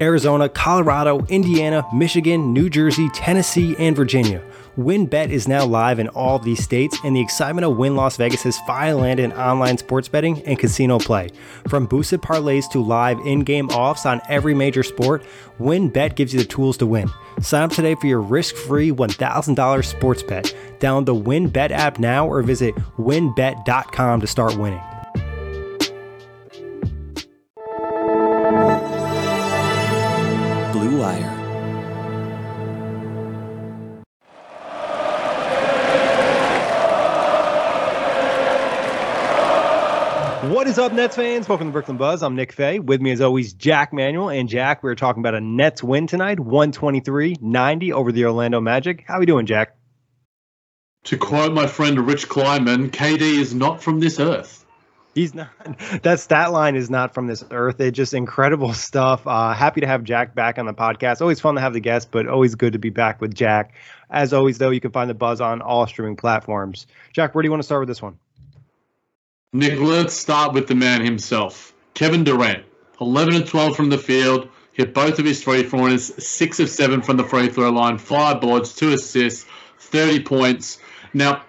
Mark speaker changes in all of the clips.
Speaker 1: Arizona, Colorado, Indiana, Michigan, New Jersey, Tennessee, and Virginia. WynnBET is now live in all of these states, and the excitement of Wynn Las Vegas finally landed in online sports betting and casino play. From boosted parlays to live in game offs on every major sport, WynnBET gives you the tools to win. Sign up today for your risk free $1,000 sports bet. Download the WynnBET app now or visit wynnbet.com to start winning. Up, Nets fans? Welcome to Brooklyn Buzz. I'm Nick Fay. With me, as always, Jack Manuel. And Jack, we are talking about a Nets win tonight, 123 90 over the Orlando Magic. How are we doing, Jack?
Speaker 2: To quote my friend Rich Kleiman, KD is not from this earth.
Speaker 1: He's not. That stat line is not from this earth. It's just incredible stuff. Uh, happy to have Jack back on the podcast. Always fun to have the guest, but always good to be back with Jack. As always, though, you can find the buzz on all streaming platforms. Jack, where do you want to start with this one?
Speaker 2: Nick, let's start with the man himself, Kevin Durant. 11 and 12 from the field, hit both of his three pointers, six of seven from the free throw line, five boards, two assists, 30 points. Now,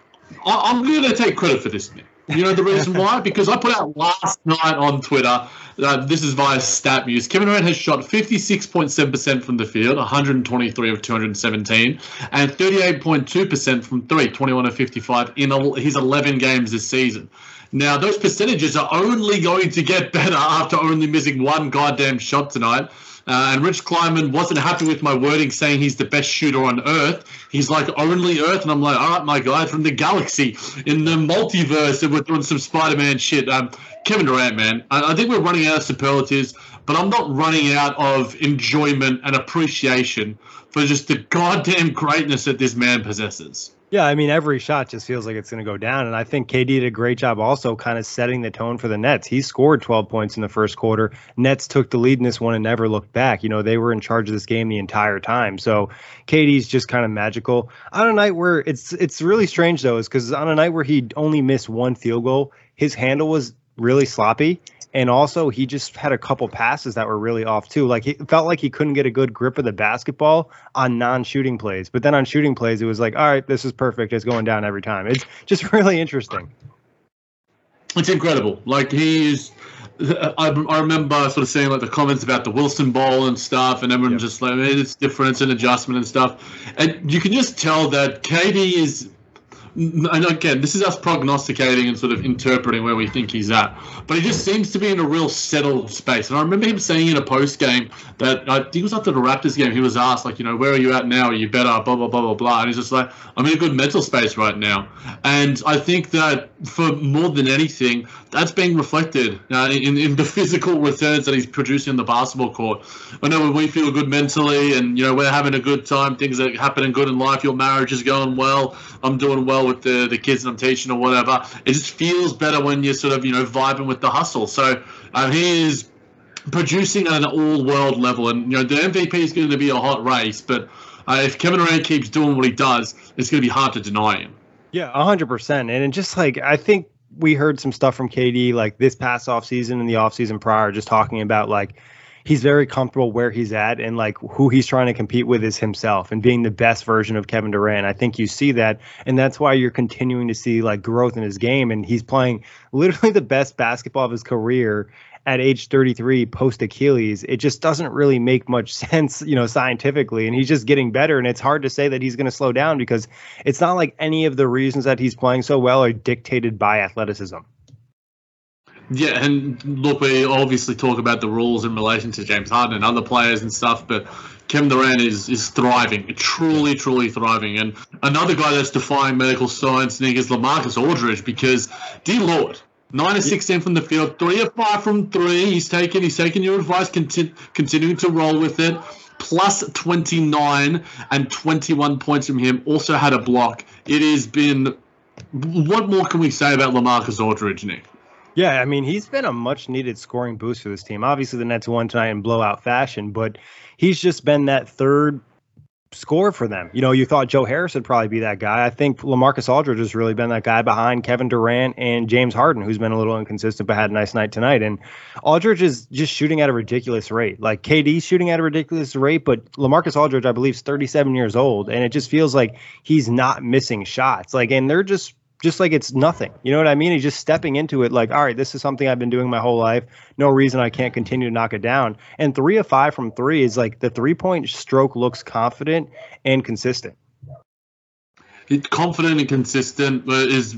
Speaker 2: I- I'm going to take credit for this, Nick. You know the reason why? Because I put out last night on Twitter. Uh, this is via StatMuse. Kevin Durant has shot 56.7% from the field, 123 of 217, and 38.2% from three, 21 of 55 in his 11 games this season. Now, those percentages are only going to get better after only missing one goddamn shot tonight. Uh, and Rich Kleiman wasn't happy with my wording saying he's the best shooter on Earth. He's like, only Earth? And I'm like, all right, my guy from the galaxy, in the multiverse, and we're doing some Spider Man shit. Um, Kevin Durant, man, I, I think we're running out of superlatives, but I'm not running out of enjoyment and appreciation for just the goddamn greatness that this man possesses.
Speaker 1: Yeah, I mean, every shot just feels like it's going to go down. And I think KD did a great job also kind of setting the tone for the Nets. He scored 12 points in the first quarter. Nets took the lead in this one and never looked back. You know, they were in charge of this game the entire time. So KD's just kind of magical. On a night where it's it's really strange though, is because on a night where he only missed one field goal, his handle was really sloppy. And also, he just had a couple passes that were really off too. Like he felt like he couldn't get a good grip of the basketball on non-shooting plays. But then on shooting plays, it was like, all right, this is perfect. It's going down every time. It's just really interesting.
Speaker 2: It's incredible. Like he's. I, I remember sort of seeing like the comments about the Wilson Bowl and stuff, and everyone
Speaker 1: Yep.
Speaker 2: just like it's different, it's an adjustment and stuff, and you can just tell that KD is. And again, this is us prognosticating and sort of interpreting where we think he's at. But he just seems to be in a real settled space. And I remember him saying in a post game that I think it was after the Raptors game, he was asked, like, you know, where are you at now? Are you better? Blah, blah, blah, blah, blah. And he's just like, I'm in a good mental space right now. And I think that for more than anything, that's being reflected uh, in, in the physical returns that he's producing on the basketball court. I know when we feel good mentally and, you know, we're having a good time, things are happening good in life, your marriage is going well, I'm doing well with the, the kids that I'm teaching or whatever. It just feels better when you're sort of, you know, vibing with the hustle. So um, he is producing at an all-world level. And, you know, the MVP is going to be a hot race, but uh, if Kevin Durant keeps doing what he does, it's going to be hard to deny him.
Speaker 1: Yeah, hundred percent. And just like I think we heard some stuff from KD like this past off season and the off season prior, just talking about like, he's very comfortable where he's at and like who he's trying to compete with is himself and being the best version of Kevin Durant. I think you see that and that's why you're continuing to see like growth in his game and he's playing literally the best basketball of his career at age 33 post Achilles. It just doesn't really make much sense, you know, scientifically and he's just getting better and it's hard to say that he's going to slow down because it's not like any of the reasons that he's playing so well are dictated by athleticism.
Speaker 2: Yeah, and look, we obviously talk about the rules in relation to James Harden and other players and stuff, but Kevin Durant is is thriving, truly, truly thriving. And another guy that's defying medical science, Nick, is Lamarcus Aldridge, because, dear Lord, nine of sixteen from the field, three of five from three. He's taken he's taken your advice, conti- continuing to roll with it. Plus 29 and 21 points from him. Also had a block. It has been. What more can we say about Lamarcus Aldridge, Nick?
Speaker 1: Yeah, I mean, he's been a much needed scoring boost for this team. Obviously, the Nets won tonight in blowout fashion, but he's just been that third score for them. You know, you thought Joe Harris would probably be that guy. I think Lamarcus Aldridge has really been that guy behind Kevin Durant and James Harden, who's been a little inconsistent but had a nice night tonight. And Aldridge is just shooting at a ridiculous rate. Like KD's shooting at a ridiculous rate, but Lamarcus Aldridge, I believe, is 37 years old, and it just feels like he's not missing shots. Like, and they're just just like it's nothing. You know what I mean? He's just stepping into it like, all right, this is something I've been doing my whole life. No reason I can't continue to knock it down. And three of five from three is like the three point stroke looks confident and consistent It's
Speaker 2: confident and consistent but is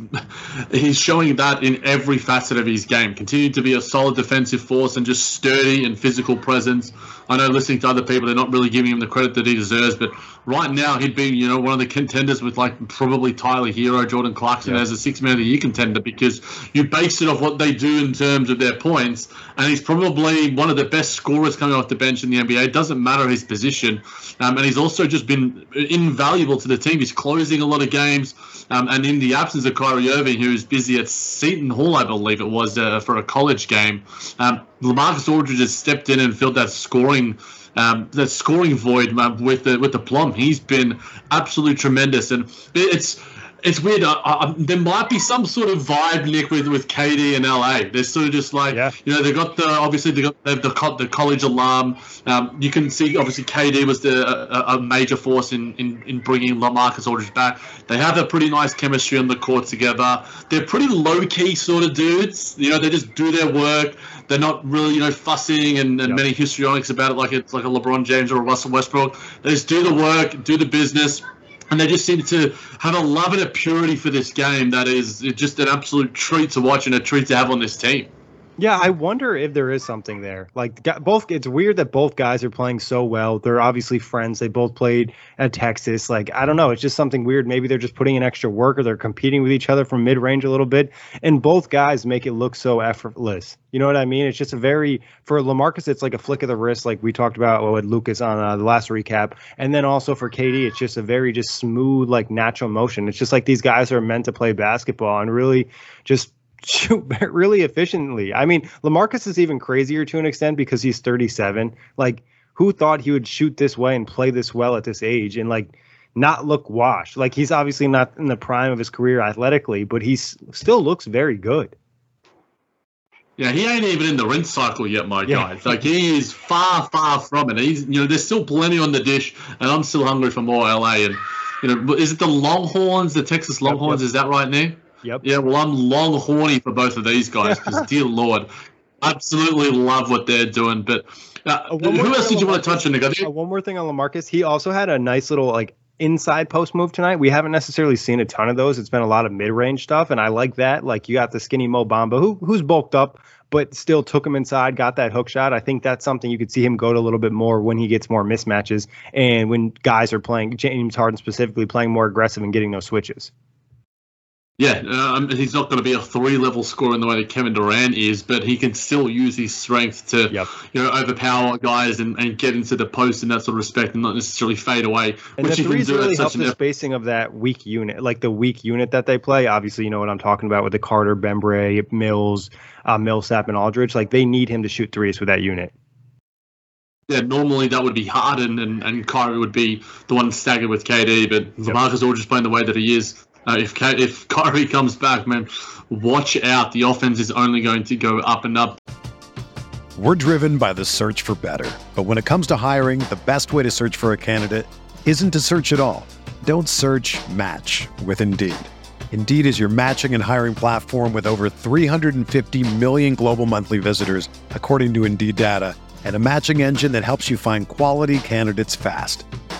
Speaker 2: he's showing that in every facet of his game continued to be a solid defensive force and just sturdy and physical presence i know listening to other people they're not really giving him the credit that he deserves but right now he'd be you know one of the contenders with like probably tyler Herro, jordan clarkson yeah. as a six man of the year contender because you base it off what they do in terms of their points and he's probably one of the best scorers coming off the bench in the nba it doesn't matter his position um, and he's also just been invaluable to the team he's closing a lot of games. Um, and in the absence of Kyrie Irving, who's busy at Seton Hall, I believe it was, uh, for a college game, um, Lamarcus Aldridge has stepped in and filled that scoring. Um, that scoring void with the with the plum, he's been absolutely tremendous, and it's it's weird. Uh, uh, there might be some sort of vibe, Nick, with, with KD and LA. They're sort of just like, yeah. you know, they got the obviously they got the, the, the college alum. Um, you can see obviously KD was the a, a, major force in, in, in bringing Lamarcus Aldridge back. They have a pretty nice chemistry on the court together. They're pretty low key sort of dudes. You know, they just do their work. They're not really, you know, fussing and, and many histrionics about it like it's like a LeBron James or a Russell Westbrook. They just do the work, do the business and they just seem to have a love and a purity for this game that is just an absolute treat to watch and a treat to have on this team.
Speaker 1: Yeah, I wonder if there is something there. Like both, it's weird that both guys are playing so well. They're obviously friends. They both played at Texas. Like I don't know, it's just something weird. Maybe they're just putting in extra work, or they're competing with each other from mid range a little bit. And both guys make it look so effortless. You know what I mean? It's just a very for Lamarcus, it's like a flick of the wrist, like we talked about with Lucas on uh, the last recap. And then also for KD, it's just a very just smooth, like natural motion. It's just like these guys are meant to play basketball and really just shoot really efficiently. I mean, Lamarcus is even crazier to an extent because he's 37. Like, who thought he would shoot this way and play this well at this age and like not look washed? Like, he's obviously not in the prime of his career athletically, but he still looks very good.
Speaker 2: Yeah, he ain't even in the rinse cycle yet, my yeah. guys. Like he is far, far from it. He's, you know, there's still plenty on the dish, and I'm still hungry for more LA. And you know, is it the Longhorns, the Texas Longhorns? Yep, yep. Is that right, Nick?
Speaker 1: Yep.
Speaker 2: Yeah, well, I'm long horny for both of these guys because, dear Lord, absolutely love what they're doing. But uh, who else did you want to touch on, Nick?
Speaker 1: Uh, one more thing on Lamarcus. He also had a nice little like inside post move tonight. We haven't necessarily seen a ton of those. It's been a lot of mid range stuff, and I like that. Like you got the skinny Mo Bamba, who who's bulked up, but still took him inside, got that hook shot. I think that's something you could see him go to a little bit more when he gets more mismatches and when guys are playing James Harden specifically playing more aggressive and getting those switches.
Speaker 2: Yeah, um, he's not going to be a three-level scorer in the way that Kevin Durant is, but he can still use his strength to, yep. you know, overpower guys and, and get into the post in that sort of respect, and not necessarily fade away.
Speaker 1: And which the threes really help the spacing of that weak unit, like the weak unit that they play. Obviously, you know what I'm talking about with the Carter, Bembry, Mills, uh, Millsap, and Aldridge. Like they need him to shoot threes with that unit.
Speaker 2: Yeah, normally that would be Harden and, and Kyrie would be the one staggered with KD, but yep. Lamarcus Aldridge playing the way that he is uh, if if Kyrie comes back, man, watch out. The offense is only going to go up and up.
Speaker 3: We're driven by the search for better. But when it comes to hiring, the best way to search for a candidate isn't to search at all. Don't search match with Indeed. Indeed is your matching and hiring platform with over 350 million global monthly visitors, according to Indeed data, and a matching engine that helps you find quality candidates fast.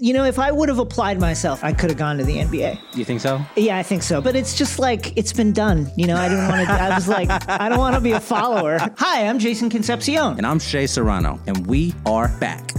Speaker 4: You know, if I would have applied myself, I could have gone to the NBA.
Speaker 5: You think so?
Speaker 4: Yeah, I think so. But it's just like it's been done. You know, I didn't want to. I was like, I don't want to be a follower. Hi, I'm Jason Concepcion,
Speaker 5: and I'm Shea Serrano, and we are back.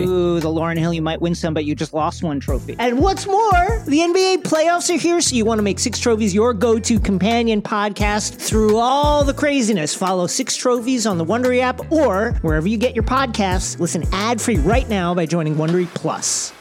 Speaker 4: Ooh, the Lauryn Hill, you might win some, but you just lost one trophy. And what's more, the NBA playoffs are here, so you want to make Six Trophies your go to companion podcast through all the craziness. Follow Six Trophies on the Wondery app or wherever you get your podcasts. Listen ad free right now by joining Wondery Plus.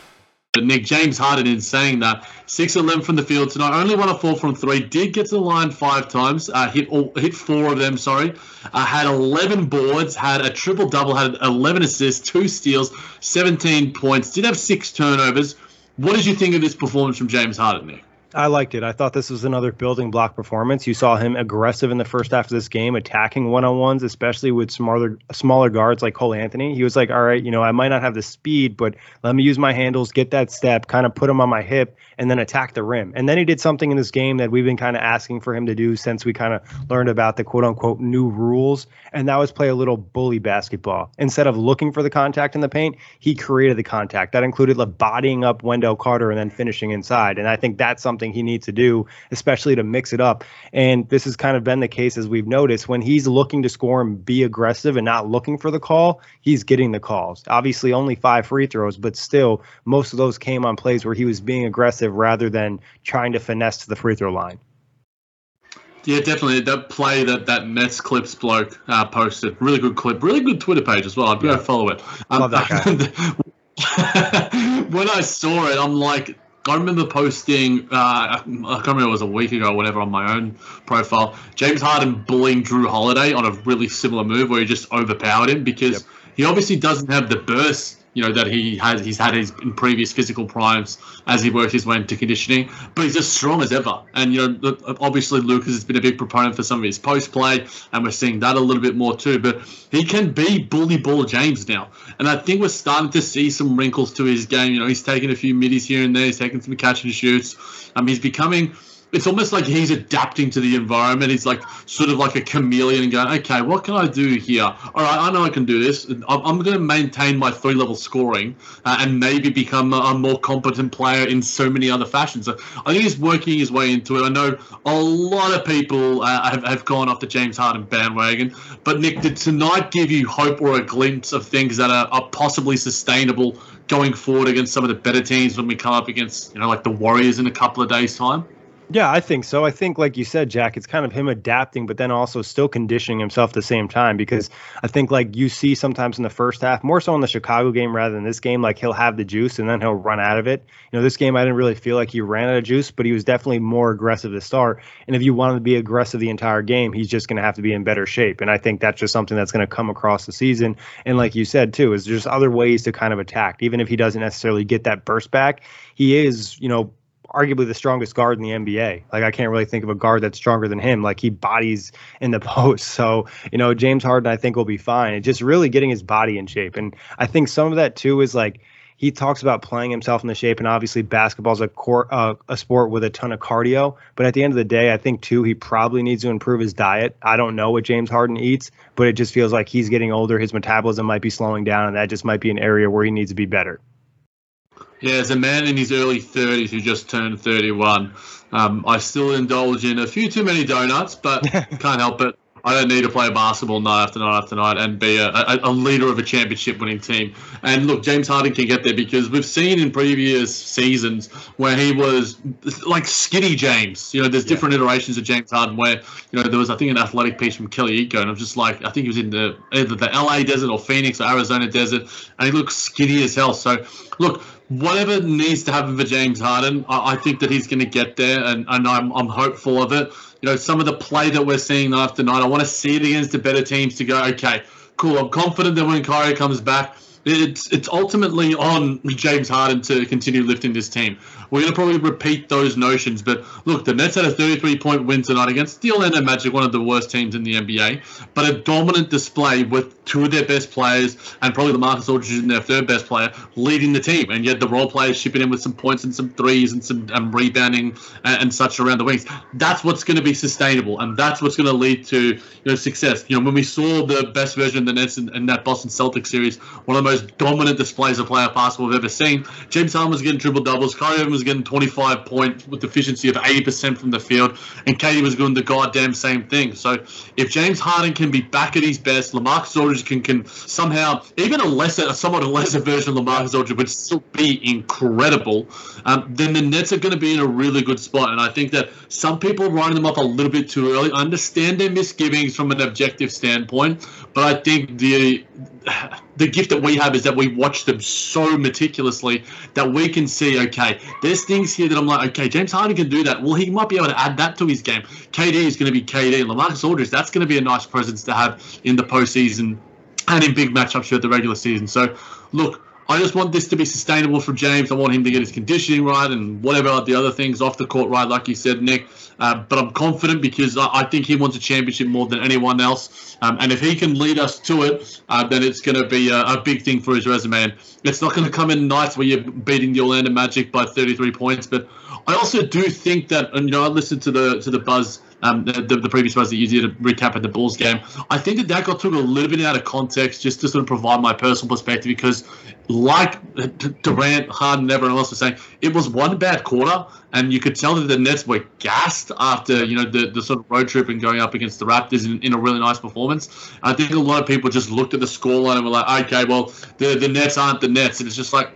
Speaker 2: But Nick James Harden in saying that 6 11 from the field tonight, only one of four from three, did get to the line five times, uh, hit all, hit four of them, sorry, uh, had 11 boards, had a triple double, had 11 assists, two steals, 17 points, did have six turnovers. What did you think of this performance from James Harden, Nick?
Speaker 1: I liked it. I thought this was another building block performance. You saw him aggressive in the first half of this game, attacking one on ones, especially with smaller smaller guards like Cole Anthony. He was like, "All right, you know, I might not have the speed, but let me use my handles, get that step, kind of put him on my hip, and then attack the rim." And then he did something in this game that we've been kind of asking for him to do since we kind of learned about the quote unquote new rules, and that was play a little bully basketball. Instead of looking for the contact in the paint, he created the contact. That included like bodying up Wendell Carter and then finishing inside. And I think that's something something he needs to do, especially to mix it up. And this has kind of been the case as we've noticed when he's looking to score and be aggressive and not looking for the call, he's getting the calls. Obviously, only five free throws, but still, most of those came on plays where he was being aggressive rather than trying to finesse to the free throw line.
Speaker 2: Yeah, definitely. That play that that Nets clips bloke uh, posted, really good clip, really good Twitter page as well. I'd go follow it.
Speaker 1: Um, Love that guy.
Speaker 2: when I saw it, I'm like, I remember posting, uh, I can't remember it was a week ago or whatever on my own profile, James Harden bullying Jrue Holiday on a really similar move where he just overpowered him because yep. he obviously doesn't have the burst you know that he has he's had his in previous physical primes as he worked his way into conditioning, but he's as strong as ever. And you know, obviously Lucas has been a big proponent for some of his post play, and we're seeing that a little bit more too. But he can be bully ball James now, and I think we're starting to see some wrinkles to his game. You know, he's taking a few middies here and there, he's taking some catch and shoots. Um, he's becoming it's almost like he's adapting to the environment. He's like sort of like a chameleon and going, okay, what can I do here? All right, I know I can do this. I'm, I'm going to maintain my three level scoring uh, and maybe become a, a, more competent player in so many other fashions. So I think he's working his way into it. I know a lot of people uh, have, have gone off the James Harden bandwagon, but Nick, did tonight give you hope or a glimpse of things that are, are possibly sustainable going forward against some of the better teams when we come up against, you know, like the Warriors in a couple of days' time?
Speaker 1: Yeah, I think so. I think, like you said, Jack, it's kind of him adapting, but then also still conditioning himself at the same time. Because I think, like you see sometimes in the first half, more so in the Chicago game rather than this game, like he'll have the juice and then he'll run out of it. You know, this game I didn't really feel like he ran out of juice, but he was definitely more aggressive to start. And if you want him to be aggressive the entire game, he's just going to have to be in better shape. And I think that's just something that's going to come across the season. And like you said too, is there's other ways to kind of attack, even if he doesn't necessarily get that burst back. He is, you know, arguably the strongest guard in the NBA. Like I can't really think of a guard that's stronger than him. Like he bodies in the post. So, you know, James Harden I think will be fine. It's just really getting his body in shape. And I think some of that too is like he talks about playing himself in the shape, and obviously basketball is a core, uh, a sport with a ton of cardio. But at the end of the day, I think too he probably needs to improve his diet. I don't know what James Harden eats, but it just feels like he's getting older. His metabolism might be slowing down, and that just might be an area where he needs to be better.
Speaker 2: Yeah, as a man in his early 30s who just turned 31, um, I still indulge in a few too many donuts, but can't help it. I don't need to play basketball night after night after night and be a, a, a, leader of a championship winning team. And look, James Harden can get there because we've seen in previous seasons where he was like skinny James. You know, there's different iterations of James Harden where, you know, there was, I think, an athletic piece from Kelly Iko, and I'm just like, I think he was in the either the LA desert or Phoenix or Arizona desert, and he looks skinny as hell. So, look, whatever needs to happen for James Harden, I, I think that he's going to get there, and, and I'm, I'm hopeful of it you know, some of the play that we're seeing night after night. I want to see it against the better teams to go, okay, cool. I'm confident that when Kyrie comes back, it's it's ultimately on James Harden to continue lifting this team. We're going to probably repeat those notions. But look, the Nets had a 33 point win tonight against the Orlando Magic, one of the worst teams in the NBA, but a dominant display with two of their best players and probably the Marcus Aldridge and their third best player leading the team. And yet the role players shipping in with some points and some threes and some um, rebounding and, and, such around the wings. That's what's going to be sustainable. And that's what's going to lead to you know success. You know, when we saw the best version of the Nets in, in that Boston Celtics series, one of the most dominant displays of player basketball we've ever seen, James Harden was getting triple doubles. Kyrie Irving was getting 25 point with efficiency of 80% from the field, and KD was doing the goddamn same thing. So if James Harden can be back at his best, Lamarcus Aldridge can can somehow even a lesser, a somewhat a lesser version of Lamarcus Aldridge would still be incredible. Um, then the Nets are going to be in a really good spot, and I think that some people are writing them up a little bit too early. I understand their misgivings from an objective standpoint, but I think the the gift that we have is that we watch them so meticulously that we can see, okay, there's things here that I'm like, okay, James Harden can do that. Well, he might be able to add that to his game. KD is going to be KD. Lamarcus Aldridge, that's going to be a nice presence to have in the postseason and in big matchups throughout the regular season. So, look, I just want this to be sustainable for James. I want him to get his conditioning right and whatever the other things off the court right, like you said, Nick. Uh, but I'm confident because I, I, think he wants a championship more than anyone else. Um, and if he can lead us to it, uh, then it's going to be a, a, big thing for his resume. And it's not going to come in nights where you're beating the Orlando Magic by 33 points. But I also do think that, and you know, I listened to the to the buzz um, the, the, previous ones that you did a recap of the Bulls game. I think that that got took a little bit out of context just to sort of provide my personal perspective because, like Durant, Harden, and everyone else was saying, it was one bad quarter, and you could tell that the Nets were gassed after you know the, the sort of road trip and going up against the Raptors in, in a really nice performance. I think a lot of people just looked at the scoreline and were like, okay, well the the Nets aren't the Nets, and it's just like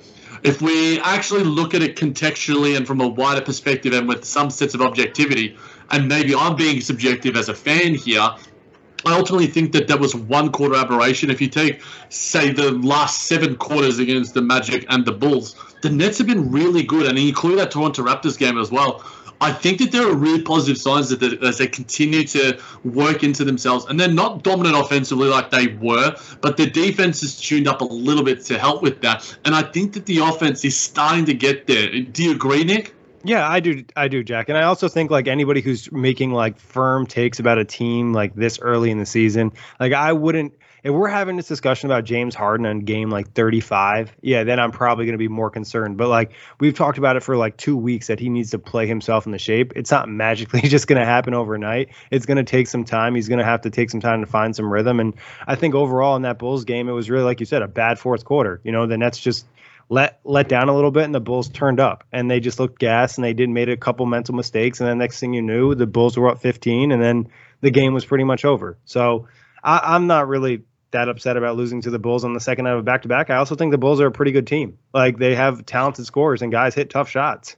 Speaker 2: if we actually look at it contextually and from a wider perspective and with some sense of objectivity, and maybe I'm being subjective as a fan here, I ultimately think that that was one quarter aberration. If you take, say, the last seven quarters against the Magic and the Bulls, the Nets have been really good, and include that Toronto Raptors game as well. I think that there are really positive signs that they, as they continue to work into themselves, and they're not dominant offensively like they were, but the defense is tuned up a little bit to help with that. And I think that the offense is starting to get there. Do you agree, Nick?
Speaker 1: Yeah, I do. I do, Jack. And I also think like anybody who's making like firm takes about a team like this early in the season, like I wouldn't. If we're having this discussion about James Harden on game like 35, yeah, then I'm probably going to be more concerned. But like we've talked about it for like two weeks that he needs to play himself in the shape. It's not magically just going to happen overnight. It's going to take some time. He's going to have to take some time to find some rhythm. And I think overall in that Bulls game, it was really like you said, a bad fourth quarter. You know, the Nets just let let down a little bit and the Bulls turned up and they just looked gas and they did made a couple mental mistakes and then next thing you knew the Bulls were up 15 and then the game was pretty much over. So I, am not really that upset about losing to the Bulls on the second night of a back to back. I also think the Bulls are a pretty good team. Like they have talented scorers and guys hit tough shots.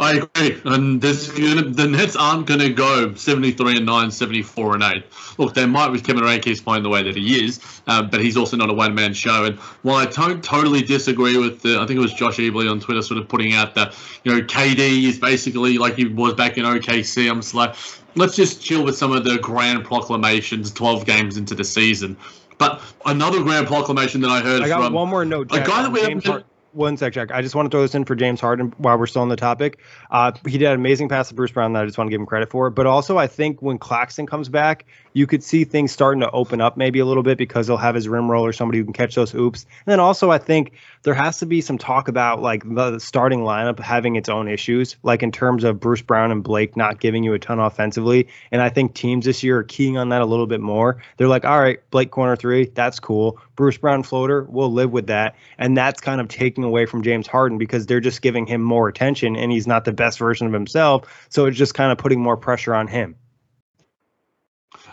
Speaker 2: I agree, and the Nets aren't going to go 73 and 9, 74 and 8. Look, they might with Kevin keeps playing the way that he is, uh, but he's also not a one man show. And while I don't totally disagree with, the, I think it was Josh Eberly on Twitter sort of putting out that, you know, KD is basically like he was back in OKC. I'm just like, let's just chill with some of the grand proclamations 12 games into the season. But another grand proclamation that I heard
Speaker 1: I got
Speaker 2: from
Speaker 1: one more note. Jack,
Speaker 2: a guy that we
Speaker 1: Har- one sec, Jack. I just want to throw this in for James Harden while we're still on the topic. Uh, he did an amazing pass to Bruce Brown that I just want to give him credit for. But also, I think when Claxton comes back, you could see things starting to open up maybe a little bit because he'll have his rim roller, somebody who can catch those oops. And then also, I think there has to be some talk about like the starting lineup having its own issues, like in terms of Bruce Brown and Blake not giving you a ton offensively. And I think teams this year are keying on that a little bit more. They're like, all right, Blake corner three, that's cool. Bruce Brown floater, we'll live with that. And that's kind of taking away from James Harden because they're just giving him more attention and he's not the best version of himself. So it's just kind of putting more pressure on him.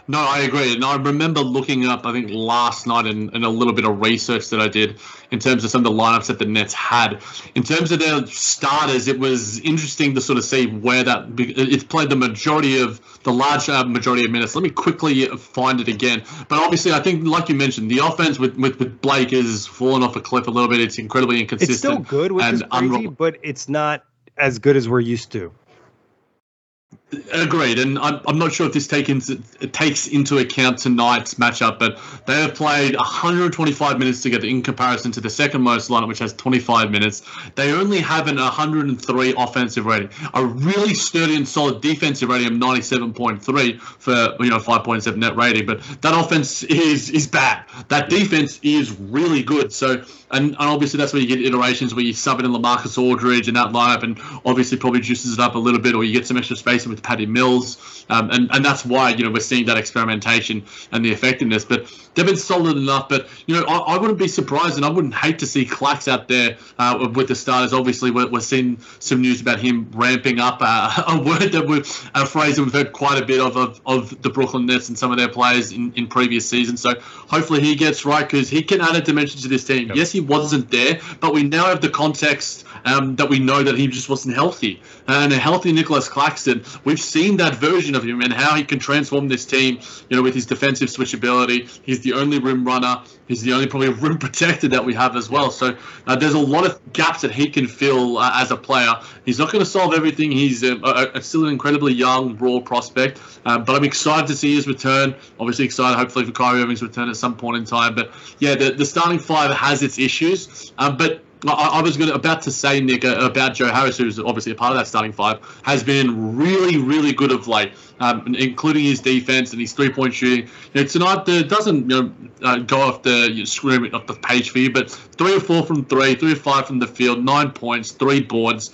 Speaker 2: No, I agree. And I remember looking up, I think last night in, in, a little bit of research that I did in terms of some of the lineups that the Nets had. In terms of their starters, it was interesting to sort of see where that it's played the majority of the large uh, majority of minutes. Let me quickly find it again. But obviously, I think, like you mentioned, the offense with, with, with Blake is fallen off a cliff a little bit. It's incredibly inconsistent.
Speaker 1: It's still good, which is crazy, but it's not as good as we're used to.
Speaker 2: Agreed, and I'm, I'm not sure if this takes takes into account tonight's matchup, but they have played 125 minutes together in comparison to the second most lineup, which has 25 minutes. They only have an 103 offensive rating, a really sturdy and solid defensive rating of 97.3 for you know 5.7 net rating. But that offense is is bad. That defense is really good. So and, and obviously that's where you get iterations where you sub in Lamarcus Aldridge and that lineup, and obviously probably juices it up a little bit, or you get some extra spacing with Patty Mills, um, and and that's why you know we're seeing that experimentation and the effectiveness. But they've been solid enough. But you know I, I wouldn't be surprised, and I wouldn't hate to see Clax out there uh, with the starters. Obviously, we're, we're seeing some news about him ramping up. Uh, a word that we a phrase that we've heard quite a bit of of, of the Brooklyn Nets and some of their players in, in previous seasons. So hopefully he gets right because he can add a dimension to this team. Yep. Yes, he wasn't there, but we now have the context um, that we know that he just wasn't healthy. And a healthy Nicholas Claxton, we've seen that version of him and how he can transform this team. You know, with his defensive switchability, he's the only rim runner. He's the only probably rim protector that we have as well. So uh, there's a lot of gaps that he can fill uh, as a player. He's not going to solve everything. He's uh, a, a, still an incredibly young, raw prospect. Uh, but I'm excited to see his return. Obviously excited, hopefully, for Kyrie Irving's return at some point in time. But yeah, the, the starting five has its issues. Um, but I, I was going about to say, Nick, uh, about Joe Harris, who's obviously a part of that starting five, has been really, really good of late, um, including his defense and his three-point shooting. You know, tonight the, doesn't you know, uh, go off the you know, screen off the page for you, but three or four from three, three or five from the field, nine points, three boards,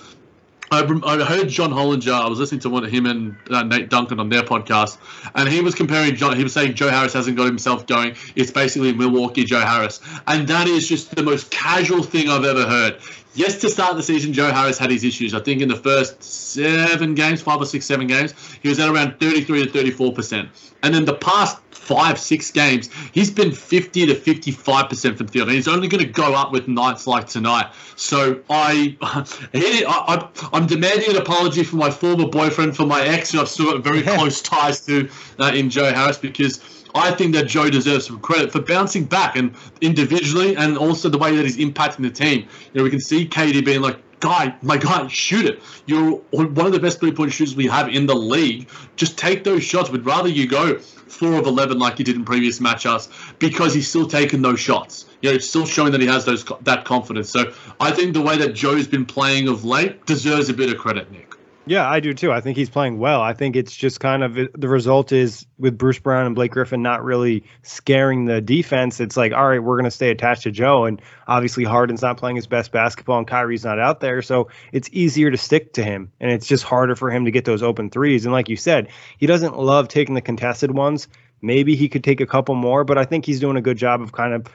Speaker 2: I, heard John Hollinger. I was listening to one of him and uh, Nate Duncan on their podcast, and he was comparing John. He was saying Joe Harris hasn't got himself going. It's basically Milwaukee Joe Harris, and that is just the most casual thing I've ever heard. Yes, to start the season, Joe Harris had his issues. I think in the first seven games, five or six, seven games, he was at around 33 to 34 percent, and then the past five, six games, he's been 50 to 55% from the field. And he's only going to go up with nights like tonight. So I, I, am demanding an apology from my former boyfriend, for my ex, who I've still got very close ties to uh, in Joe Harris, because I think that Joe deserves some credit for bouncing back and individually and also the way that he's impacting the team. You know, we can see KD being like, guy, my guy, shoot it. You're one of the best three point shooters we have in the league. Just take those shots. We'd rather you go four of 11 like you did in previous matchups because he's still taking those shots. You know, still showing that he has those that confidence. So I think the way that Joe's been playing of late deserves a bit of credit, Nick.
Speaker 1: Yeah, I do too. I think he's playing well. I think it's just kind of the result is with Bruce Brown and Blake Griffin not really scaring the defense. It's like, all right, we're going to stay attached to Joe. And obviously, Harden's not playing his best basketball and Kyrie's not out there. So it's easier to stick to him. And it's just harder for him to get those open threes. And like you said, he doesn't love taking the contested ones. Maybe he could take a couple more, but I think he's doing a good job of kind of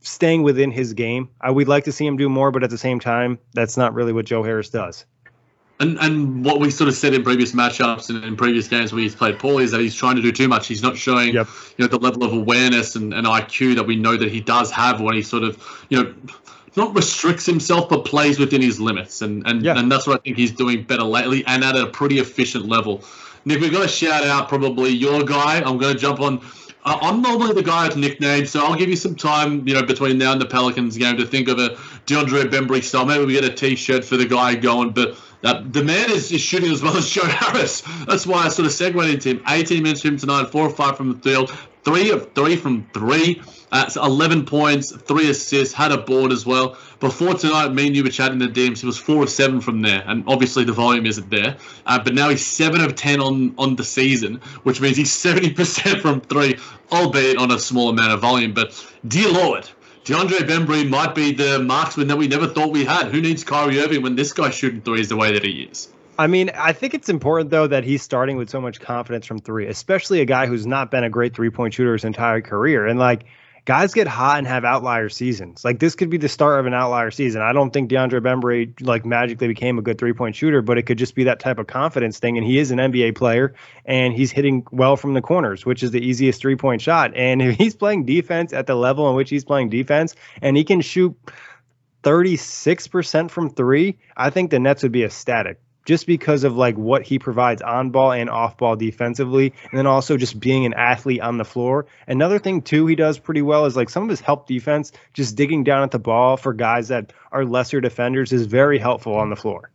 Speaker 1: staying within his game. I would like to see him do more, but at the same time, that's not really what Joe Harris does.
Speaker 2: And and what we sort of said in previous matchups and in previous games where he's played poorly is that he's trying to do too much. He's not showing yep. you know the level of awareness and, and IQ that we know that he does have when he sort of you know not restricts himself but plays within his limits. And and, yeah. and that's what I think he's doing better lately and at a pretty efficient level. Nick, we've got to shout out probably your guy. I'm going to jump on uh, I'm normally the guy with nicknames, so I'll give you some time, you know, between now and the Pelicans game to think of a DeAndre Bembry style. Maybe we get a T-shirt for the guy going, but uh, the man is, is shooting as well as Joe Harris. That's why I sort of segued into him. 18 minutes from tonight, four or five from the field, three of three from three. Uh, 11 points, three assists, had a board as well. Before tonight, me and you were chatting the DMs. He was four of seven from there, and obviously the volume isn't there. Uh, but now he's seven of ten on on the season, which means he's 70% from three, albeit on a small amount of volume. But dear Lord, DeAndre Bembry might be the marksman that we never thought we had. Who needs Kyrie Irving when this guy's shooting threes the way that he is?
Speaker 1: I mean, I think it's important though that he's starting with so much confidence from three, especially a guy who's not been a great three point shooter his entire career. And like guys get hot and have outlier seasons. Like this could be the start of an outlier season. I don't think DeAndre Bembry like magically became a good three point shooter, but it could just be that type of confidence thing. And he is an NBA player and he's hitting well from the corners, which is the easiest three point shot. And if he's playing defense at the level in which he's playing defense and he can shoot 36% from three, I think the Nets would be ecstatic just because of like what he provides on ball and off ball defensively, and then also just being an athlete on the floor. Another thing too he does pretty well is like some of his help defense, just digging down at the ball for guys that are lesser defenders is very helpful on the floor.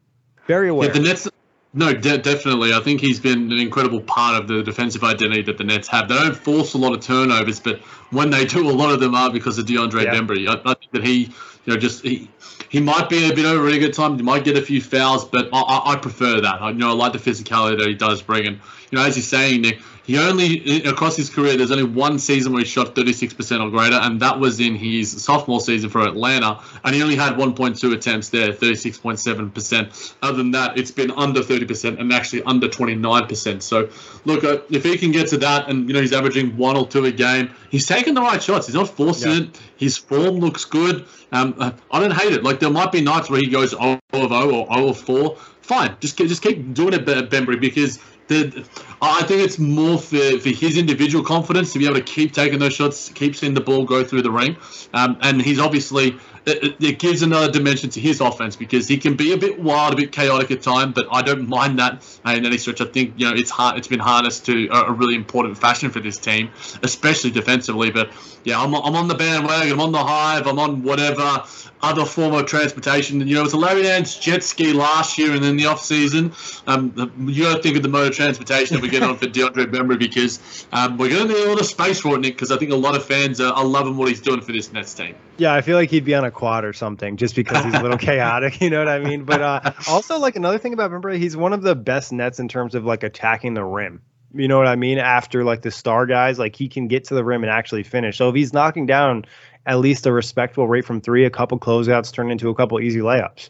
Speaker 1: Very aware.
Speaker 2: Yeah, the Nets. No, de- definitely. I think he's been an incredible part of the defensive identity that the Nets have. They don't force a lot of turnovers, but when they do, a lot of them are because of DeAndre yeah. Bembry. I, I think that he, you know, just he, he might be a bit overrated at time. He might get a few fouls, but I, I, I prefer that. I, you know, I like the physicality that he does bring. And you know, as you're saying, Nick, he only across his career, there's only one season where he shot 36% or greater, and that was in his sophomore season for Atlanta, and he only had 1.2 attempts there, 36.7%. Other than that, it's been under 30% and actually under 29%. So, look, uh, if he can get to that, and you know he's averaging one or two a game, he's taking the right shots. He's not forcing yeah. it. His form looks good. Um, uh, I don't hate it. Like there might be nights where he goes 0 of 0 or 0 of 4. Fine, just just keep doing it, Bembry, because the, I think it's more for, for his individual confidence to be able to keep taking those shots, keep seeing the ball go through the ring. Um, and he's obviously, it, it, gives another dimension to his offense because he can be a bit wild, a bit chaotic at times, but I don't mind that in any stretch. I think, you know, it's hard, it's been harnessed to a, a really important fashion for this team, especially defensively. But yeah, I'm, I'm on the bandwagon, I'm on the hive, I'm on whatever other form of transportation. You know, it was a Larry Nance jet ski last year, and then the off season, um, you got to think of the mode of transportation that we get on for DeAndre Bembry because um, we're going to need a lot of space for it, Nick. Because I think a lot of fans are, are, loving what he's doing for this Nets team.
Speaker 1: Yeah, I feel like he'd be on a quad or something just because he's a little chaotic. You know what I mean? But uh, also, like another thing about Bembry, he's one of the best Nets in terms of like attacking the rim. You know what I mean? After like the star guys, like he can get to the rim and actually finish. So if he's knocking down at least a respectable rate from three, a couple closeouts turn into a couple easy layups.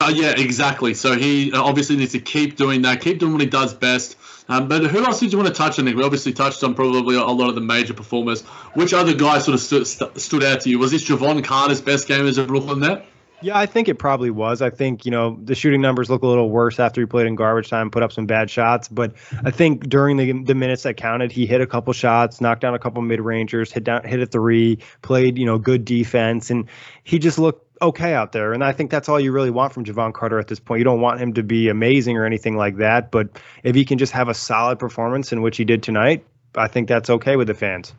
Speaker 2: Uh, yeah, exactly. So he uh, obviously needs to keep doing that, keep doing what he does best. Um, but who else did you want to touch on? We obviously touched on probably a lot of the major performers. Which other guy sort of stood, out to you? Was this Jevon Carter's best game as a Brooklyn net?
Speaker 1: Yeah, I think it probably was. I think, you know, the shooting numbers look a little worse after he played in garbage time, put up some bad shots. But I think during the the minutes that counted, he hit a couple shots, knocked down a couple mid rangers, hit down hit a three, played, you know, good defense, and he just looked okay out there. And I think that's all you really want from Jevon Carter at this point. You don't want him to be amazing or anything like that, but if he can just have a solid performance in which he did tonight, I think that's okay with the fans.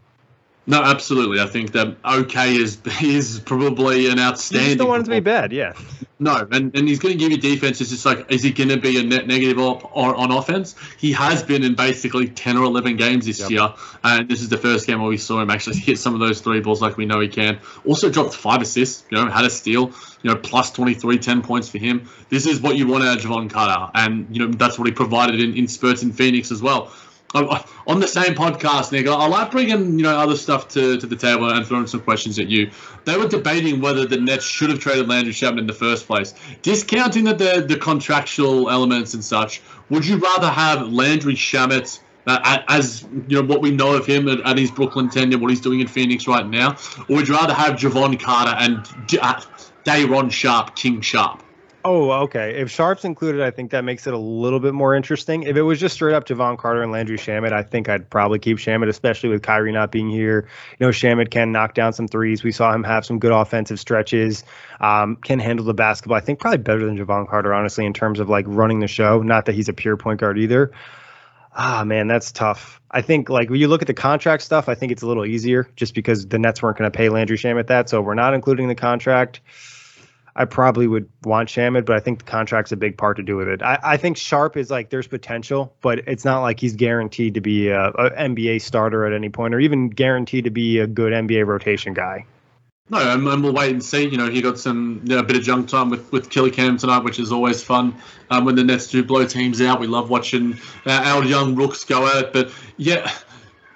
Speaker 2: No, absolutely. I think that okay is is probably an outstanding. He's
Speaker 1: the one to be bad, yeah.
Speaker 2: No, and, and he's going to give you defense. It's just like, is he going to be a net negative or, or, on offense? He has been in basically 10 or 11 games this yep. year. And this is the first game where we saw him actually hit some of those three balls like we know he can. Also dropped five assists, you know, had a steal, you know, plus 23, 10 points for him. This is what you want out of Jevon Carter. And, you know, that's what he provided in, in spurts in Phoenix as well on the same podcast, Nick, I like bringing you know other stuff to, to the table and throwing some questions at you. They were debating whether the Nets should have traded Landry Shamet in the first place. Discounting the, the, the contractual elements and such, would you rather have Landry Shamet uh, as you know what we know of him at, at, his Brooklyn tenure, what he's doing in Phoenix right now, or would you rather have Jevon Carter and uh, Day'Ron Sharpe, King Sharpe?
Speaker 1: Oh, okay. If Sharpe's included, I think that makes it a little bit more interesting. If it was just straight up Jevon Carter and Landry Shamet, I think I'd probably keep Shamet, especially with Kyrie not being here. You know, Shamet can knock down some threes. We saw him have some good offensive stretches. Um, can handle the basketball. I think probably better than Jevon Carter, honestly, in terms of like running the show. Not that he's a pure point guard either. Ah, man, that's tough. I think like when you look at the contract stuff, I think it's a little easier just because the Nets weren't going to pay Landry Shamet that, so we're not including the contract. I probably would want Shamet, but I think the contract's a big part to do with it. I, I think Sharpe is like there's potential, but it's not like he's guaranteed to be a, a NBA starter at any point, or even guaranteed to be a good NBA rotation guy.
Speaker 2: No, and, and, we'll wait and see. You know, he got some you know, a bit of junk time with with Killy Cam tonight, which is always fun. Um, when the Nets do blow teams out, we love watching uh, our young rooks go at it. But yeah,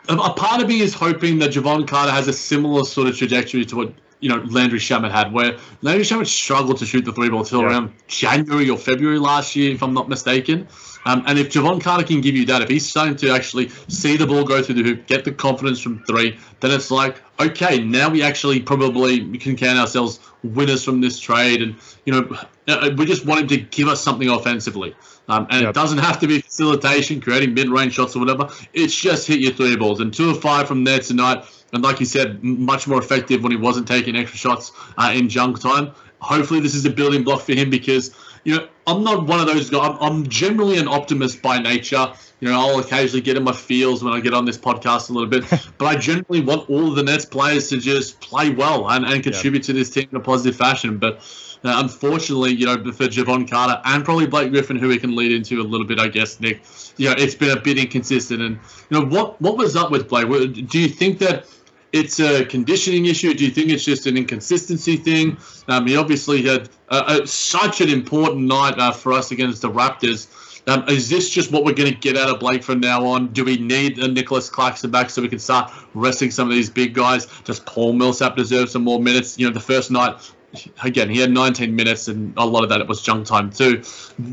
Speaker 2: a, a part of me is hoping that Jevon Carter has a similar sort of trajectory to what you know Landry Shamet had, where Landry Shamet struggled to shoot the three ball till yeah. around January or February last year, if I'm not mistaken. Um, and if Jevon Carter can give you that, if he's starting to actually see the ball go through the hoop, get the confidence from three, then it's like, okay, now we actually probably can count ourselves winners from this trade. And, you know, uh, we just want him to give us something offensively. Um, and yep. it doesn't have to be facilitation, creating mid range shots or whatever. It's just hit your three balls. And two of five from there tonight. And like you said, much more effective when he wasn't taking extra shots uh, in junk time. Hopefully, this is a building block for him because you know, I'm not one of those guys. I'm, I'm, generally an optimist by nature. You know, I'll occasionally get in my feels when I get on this podcast a little bit, but I generally want all of the Nets players to just play well and, and contribute yeah. to this team in a positive fashion. But uh, unfortunately, you know, for Jevon Carter and probably Blake Griffin, who we can lead into a little bit, I guess, Nick, you know, it's been a bit inconsistent. And, you know, what, what was up with Blake? Do you think that it's a conditioning issue? Do you think it's just an inconsistency thing? Um, he obviously had uh, such an important night uh, for us against the Raptors. Um, is this just what we're going to get out of Blake from now on? Do we need a Nicolas Claxton back so we can start resting some of these big guys? Does Paul Millsap deserve some more minutes? You know, the first night, again, he had 19 minutes, and a lot of that it was junk time too.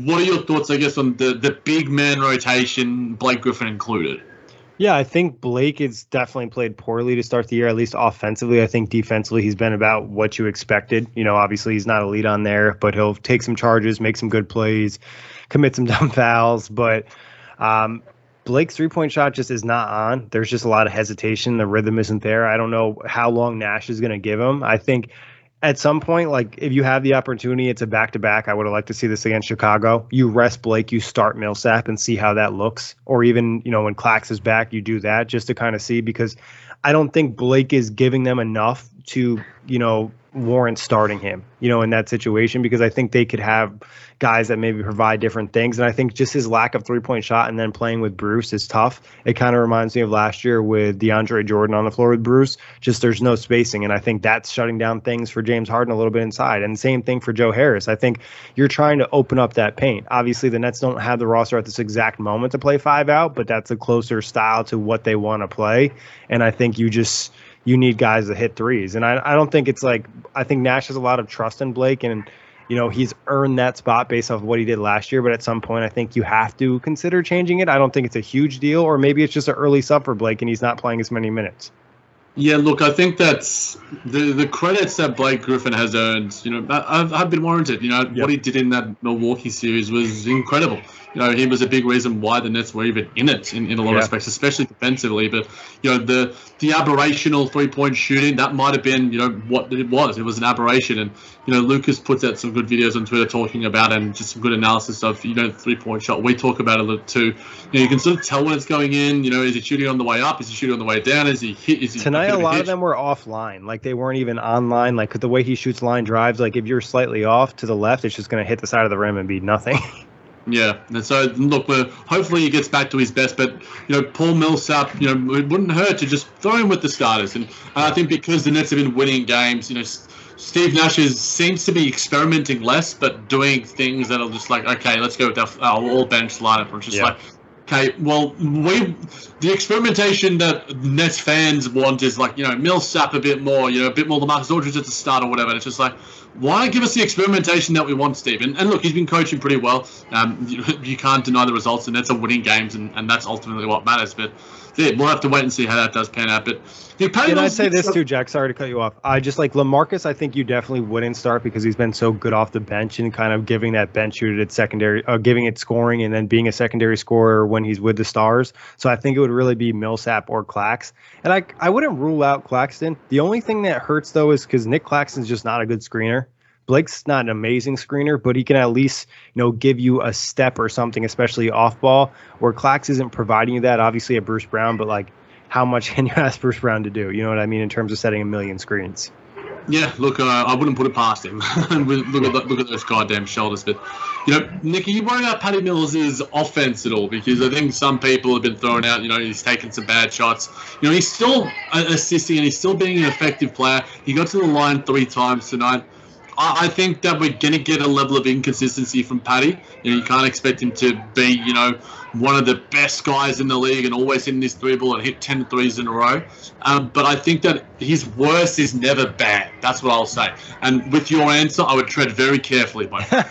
Speaker 2: What are your thoughts, I guess, on the the big man rotation, Blake Griffin included?
Speaker 1: Yeah, I think Blake has definitely played poorly to start the year, at least offensively. I think defensively, he's been about what you expected. You know, obviously, he's not a lead on there, but he'll take some charges, make some good plays, commit some dumb fouls. But um, Blake's three point shot just is not on. There's just a lot of hesitation. The rhythm isn't there. I don't know how long Nash is going to give him. I think at some point, like if you have the opportunity, it's a back to back. I would have liked to see this against Chicago. You rest Blake, you start Millsap and see how that looks. Or even, you know, when Clax is back, you do that just to kind of see because I don't think Blake is giving them enough to, you know, warrant starting him, you know, in that situation because I think they could have guys that maybe provide different things. And I think just his lack of three point shot and then playing with Bruce is tough. It kind of reminds me of last year with DeAndre Jordan on the floor with Bruce. Just there's no spacing. And I think that's shutting down things for James Harden a little bit inside. And same thing for Joe Harris. I think you're trying to open up that paint. Obviously, the Nets don't have the roster at this exact moment to play five out, but that's a closer style to what they want to play. And I think you just you need guys to hit threes. And I, I don't think it's like I think Nash has a lot of trust in Blake and you know he's earned that spot based off of what he did last year. But at some point, I think you have to consider changing it. I don't think it's a huge deal, or maybe it's just an early sub for Blake and he's not playing as many minutes.
Speaker 2: Yeah, look, I think that's the the credits that Blake Griffin has earned. You know, I've, I've been warranted. You know, yep. what he did in that Milwaukee series was incredible you know, he was a big reason why the Nets were even in it in, in a lot yeah. of respects, especially defensively. But you know, the the aberrational three point shooting that might have been you know what it was. It was an aberration, and you know, Lucas puts out some good videos on Twitter talking about and just some good analysis of you know three point shot. We talk about it a little too. You, know, you can sort of tell when it's going in. You know, is he shooting on the way up? Is he shooting on the way down? Is he hit? Is he
Speaker 1: tonight? A lot of them were offline, like they weren't even online. Like the way he shoots line drives, like if you're slightly off to the left, it's just going to hit the side of the rim and be nothing.
Speaker 2: Yeah, and so look, we're, hopefully he gets back to his best. But you know, Paul Millsap, you know, it wouldn't hurt to just throw him with the starters. And uh, I think because the Nets have been winning games, you know, Steve Nash is, seems to be experimenting less, but doing things that are just like, okay, let's go with our, our all bench lineup. Or just yeah. like, okay, well, we the experimentation that Nets fans want is like, you know, Millsap a bit more, you know, a bit more LaMarcus Aldridge at the start or whatever. It's just like, why give us the experimentation that we want, Steve? And, and look, he's been coaching pretty well. Um, you, you, can't deny the results, and that's a winning games, and, and that's ultimately what matters. But we'll have to wait and see how that does pan out. But
Speaker 1: can I say this too, Jack? Sorry to cut you off. I just like LaMarcus. I think you definitely wouldn't start because he's been so good off the bench and kind of giving that bench shooter at secondary, uh, giving it scoring, and then being a secondary scorer when he's with the stars. So I think it would really be Millsap or Clax. And I I wouldn't rule out Claxton. The only thing that hurts though is because Nick Claxton's just not a good screener. Blake's not an amazing screener, but he can at least, you know, give you a step or something, especially off ball, where Clax isn't providing you that. Obviously, a Bruce Brown, but like, how much can you ask Bruce Brown to do? You know what I mean in terms of setting a million screens.
Speaker 2: Yeah, look, uh, I wouldn't put it past him. look at the, look at those goddamn shoulders. But you know, Nicky, you worry about Patty Mills' offense at all? Because I think some people have been throwing out. You know, he's taken some bad shots. You know, he's still assisting and he's still being an effective player. He got to the line three times tonight. I, think that we're going to get a level of inconsistency from Patty. You know, you can't expect him to be, you know, one of the best guys in the league and always in this three ball and hit 10 threes in a row. Um, but I think that his worst is never bad. That's what I'll say. And with your answer, I would tread very carefully, Mike.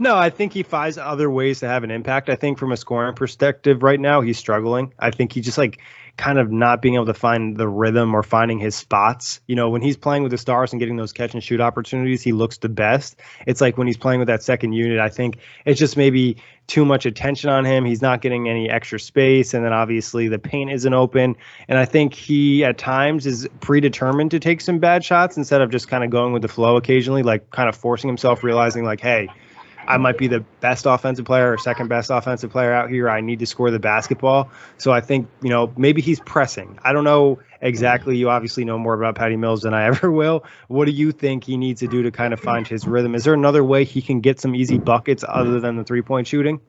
Speaker 1: No, I think he finds other ways to have an impact. I think from a scoring perspective right now, he's struggling. I think he just like kind of not being able to find the rhythm or finding his spots. You know, when he's playing with the Stars and getting those catch and shoot opportunities, he looks the best. It's like when he's playing with that second unit, I think it's just maybe too much attention on him. He's not getting any extra space. And then obviously the paint isn't open. And I think he at times is predetermined to take some bad shots instead of just kind of going with the flow occasionally, like kind of forcing himself, realizing like, hey, I might be the best offensive player or second best offensive player out here. I need to score the basketball. So I think, you know, maybe he's pressing. I don't know exactly. You obviously know more about Patty Mills than I ever will. What do you think he needs to do to kind of find his rhythm? Is there another way he can get some easy buckets other than the three point shooting?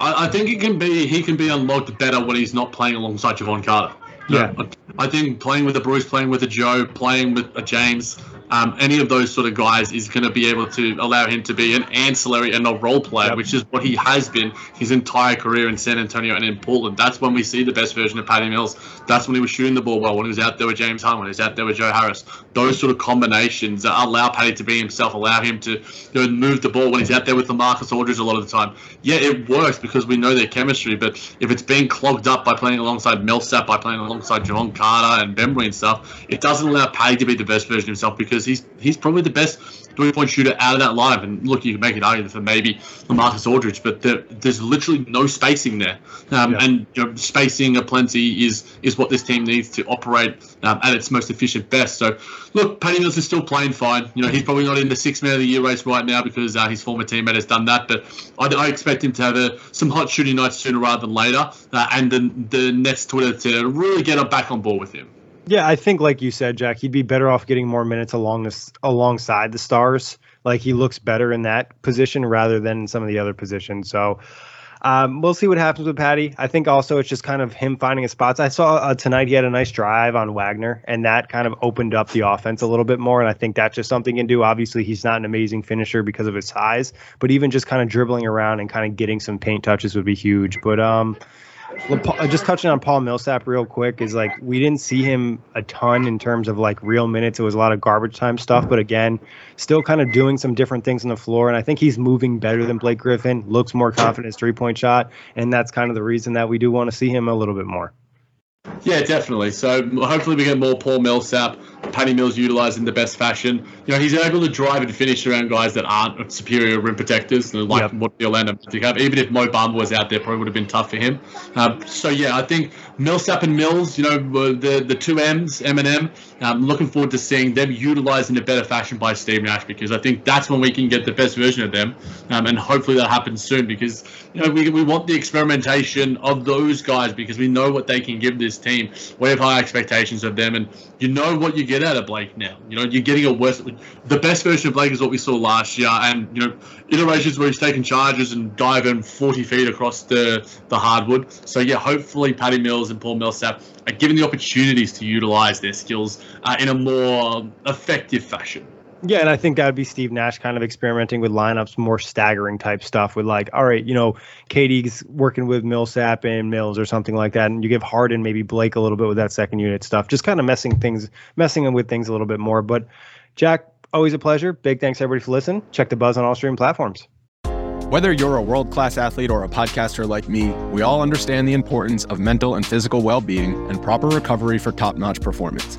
Speaker 2: I, I think he can be he can be unlocked better when he's not playing alongside Jevon Carter.
Speaker 1: Yeah.
Speaker 2: I think playing with a Bruce, playing with a Joe, playing with a James, um, any of those sort of guys is going to be able to allow him to be an ancillary and a role player, yep. which is what he has been his entire career in San Antonio and in Portland. That's when we see the best version of Patty Mills. That's when he was shooting the ball well, when he was out there with James Harden, when he was out there with Joe Harris. Those sort of combinations allow Patty to be himself, allow him to you know, move the ball when he's out there with LaMarcus Aldridge a lot of the time. Yeah, it works because we know their chemistry, but if it's being clogged up by playing alongside Millsap, by playing alongside Jevon Carter and Bembry and stuff, it doesn't allow Patty to be the best version of himself because he's he's probably the best three point shooter out of that lineup. And look, you can make an argument for maybe Marcus Aldridge, but there, there's literally no spacing there. Um, yeah. And you know, spacing aplenty is is what this team needs to operate um, at its most efficient best. So, look, Patty Mills is still playing fine. You know, he's probably not in the six man of the year race right now because uh, his former teammate has done that. But I, I expect him to have a, some hot shooting nights sooner rather than later, uh, and the the Nets Twitter to really get him back on board with him.
Speaker 1: Yeah, I think like you said, Jack, he'd be better off getting more minutes along this alongside the stars. Like he looks better in that position rather than some of the other positions. So um, we'll see what happens with Patty. I think also it's just kind of him finding his spots. I saw uh, tonight he had a nice drive on Wagner, and that kind of opened up the offense a little bit more. And I think that's just something he can do. Obviously, he's not an amazing finisher because of his size, but even just kind of dribbling around and kind of getting some paint touches would be huge. But um, Uh, just touching on Paul Millsap real quick is like we didn't see him a ton in terms of like real minutes. It was a lot of garbage time stuff, but again, still kind of doing some different things on the floor. And I think he's moving better than Blake Griffin. Looks more confident his three point shot, and that's kind of the reason that we do want to see him a little bit more.
Speaker 2: Yeah, definitely. So hopefully we get more Paul Millsap, Patty Mills utilised in the best fashion. You know, he's able to drive and finish around guys that aren't superior rim protectors, like yep. what the Orlando Magic have. Even if Mo Bamba was out there, probably would have been tough for him. Um, so yeah, I think Millsap and Mills, you know, the the two M's, M and M. I'm looking forward to seeing them utilised in a better fashion by Steve Nash because I think that's when we can get the best version of them, um, and hopefully that happens soon because you know we we want the experimentation of those guys because we know what they can give this team. We have high expectations of them, and you know what you get out of Blake now. You know, you're getting a worse. The best version of Blake is what we saw last year, and you know, iterations where he's taking charges and diving 40 feet across the the hardwood. So yeah, hopefully Patty Mills and Paul Millsap are given the opportunities to utilize their skills uh, in a more effective fashion.
Speaker 1: Yeah, and I think that would be Steve Nash kind of experimenting with lineups, more staggering type stuff with like, all right, you know, KD's working with Millsap and Mills or something like that, and you give Harden maybe Blake a little bit with that second unit stuff, just kind of messing things, messing them with things a little bit more. But Jack, always a pleasure. Big thanks everybody for listening. Check the buzz on all streaming platforms.
Speaker 6: Whether you're a world class athlete or a podcaster like me, we all understand the importance of mental and physical well being and proper recovery for top notch performance.